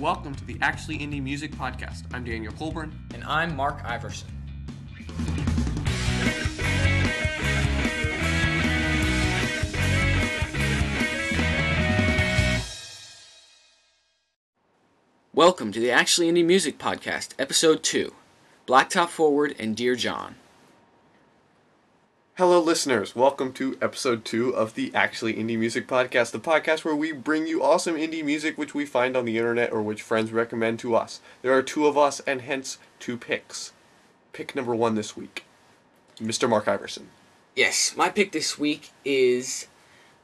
Welcome to the Actually Indie Music Podcast. I'm Daniel Colburn. And I'm Mark Iverson. Welcome to the Actually Indie Music Podcast, Episode 2 Blacktop Forward and Dear John. Hello, listeners. Welcome to episode two of the Actually Indie Music Podcast, the podcast where we bring you awesome indie music which we find on the internet or which friends recommend to us. There are two of us, and hence two picks. Pick number one this week Mr. Mark Iverson. Yes, my pick this week is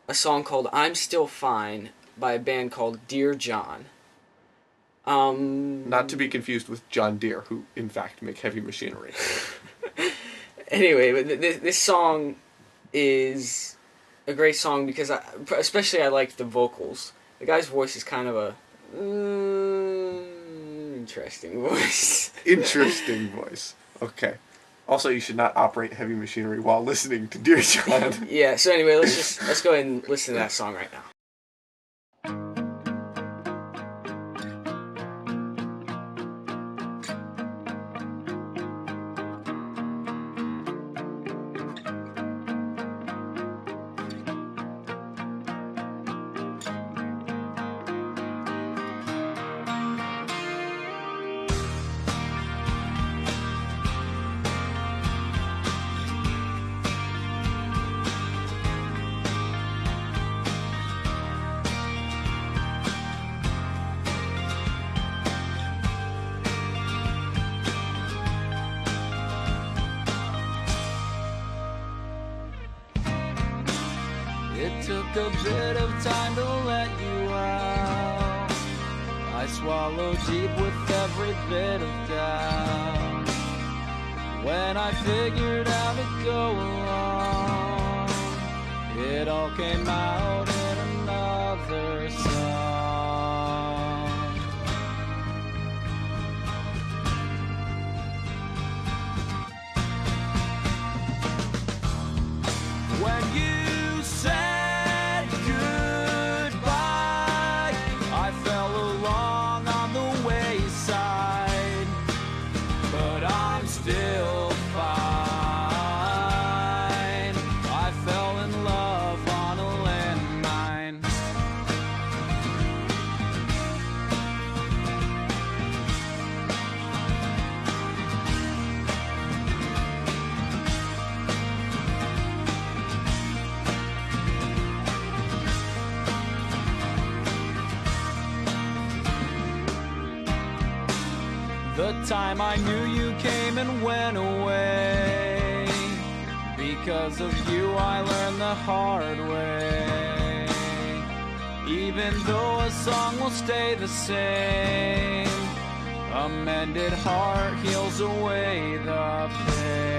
a song called I'm Still Fine by a band called Dear John. Um, Not to be confused with John Deere, who in fact make heavy machinery. anyway, but this, this song is a great song because I, especially I like the vocals. The guy's voice is kind of a mm, interesting voice. Interesting voice. Okay. Also, you should not operate heavy machinery while listening to Dear John. yeah. So anyway, let's just let's go ahead and listen to that song right now. It took a bit of time to let you out. I swallowed deep with every bit of doubt. When I figured out to go along, it all came out in another song. When you time I knew you came and went away. Because of you, I learned the hard way. Even though a song will stay the same, a mended heart heals away the pain.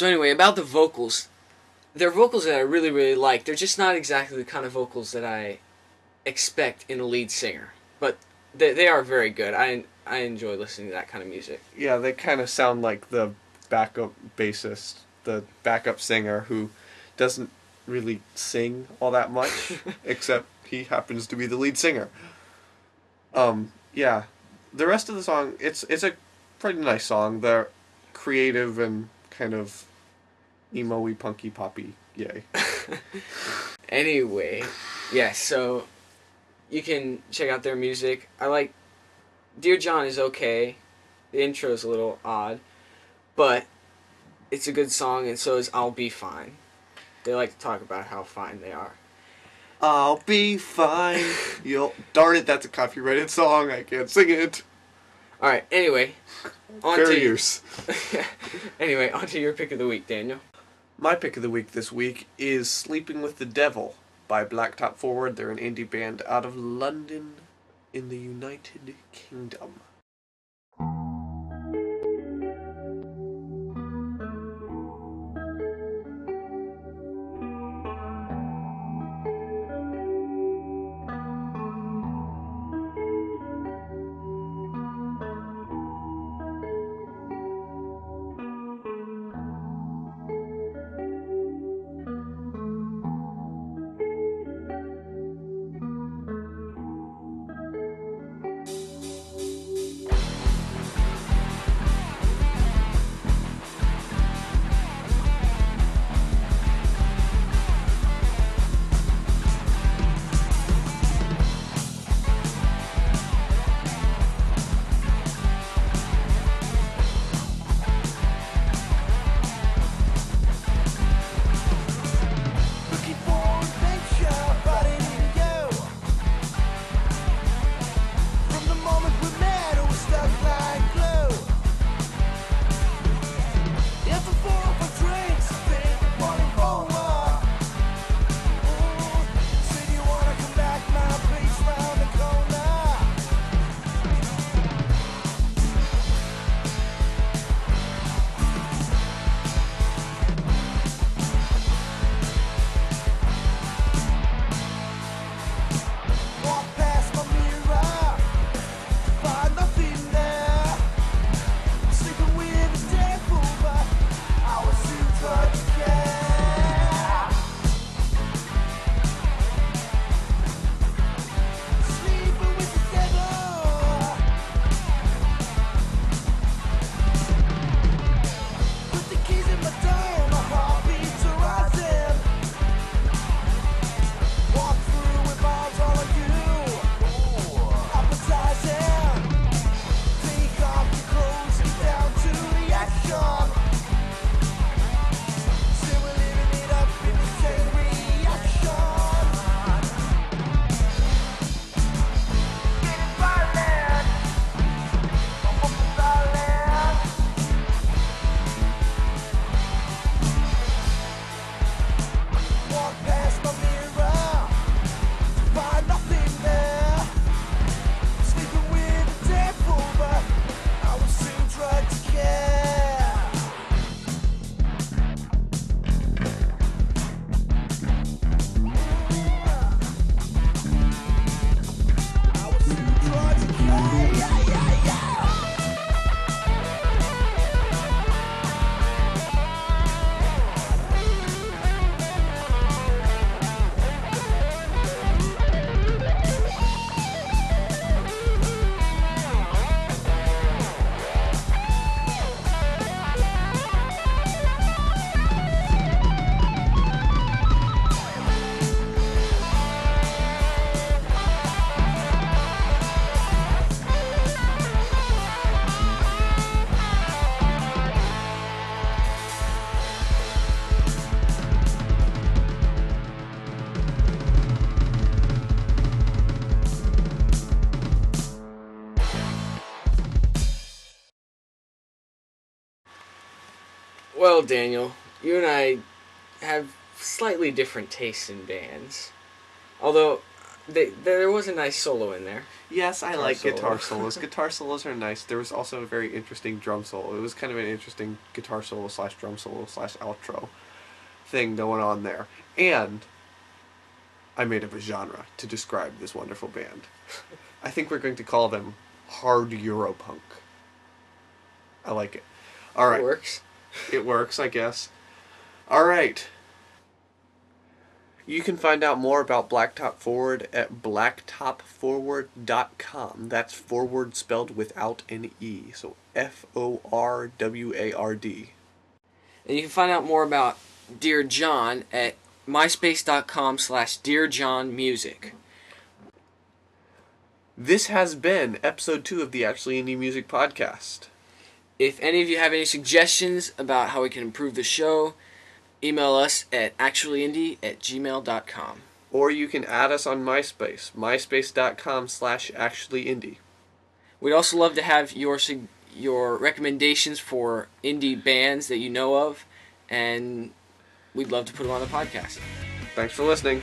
So anyway, about the vocals, they're vocals that I really really like. They're just not exactly the kind of vocals that I expect in a lead singer, but they they are very good. I I enjoy listening to that kind of music. Yeah, they kind of sound like the backup bassist, the backup singer who doesn't really sing all that much, except he happens to be the lead singer. Um, yeah, the rest of the song it's it's a pretty nice song. They're creative and kind of emo-y, punky, poppy. Yay. Anyway, yeah, so you can check out their music. I like Dear John is okay. The intro is a little odd, but it's a good song, and so is I'll Be Fine. They like to talk about how fine they are. I'll be fine. You'll darn it. That's a copyrighted song. I can't sing it. All right. Anyway, on Fair to use. anyway, on to your pick of the week, Daniel. My pick of the week this week is Sleeping with the Devil by Blacktop Forward. They're an indie band out of London in the United Kingdom. Well, Daniel, you and I have slightly different tastes in bands. Although they, there was a nice solo in there. Yes, I Guitar like solo. guitar solos. guitar solos are nice. There was also a very interesting drum solo. It was kind of an interesting guitar solo slash drum solo slash outro thing going on there. And I made up a genre to describe this wonderful band. I think we're going to call them hard Europunk. I like it. All right. It works. It works, I guess. All right. You can find out more about Blacktop Forward at blacktopforward.com. That's forward spelled without an E. So F O R W A R D. And you can find out more about Dear John at myspace.com slash dearjohnmusic. This has been episode two of the Actually Indie Music Podcast. If any of you have any suggestions about how we can improve the show, email us at actuallyindie at gmail.com. Or you can add us on MySpace, myspace.com slash actuallyindie. We'd also love to have your your recommendations for indie bands that you know of, and we'd love to put them on the podcast. Thanks for listening.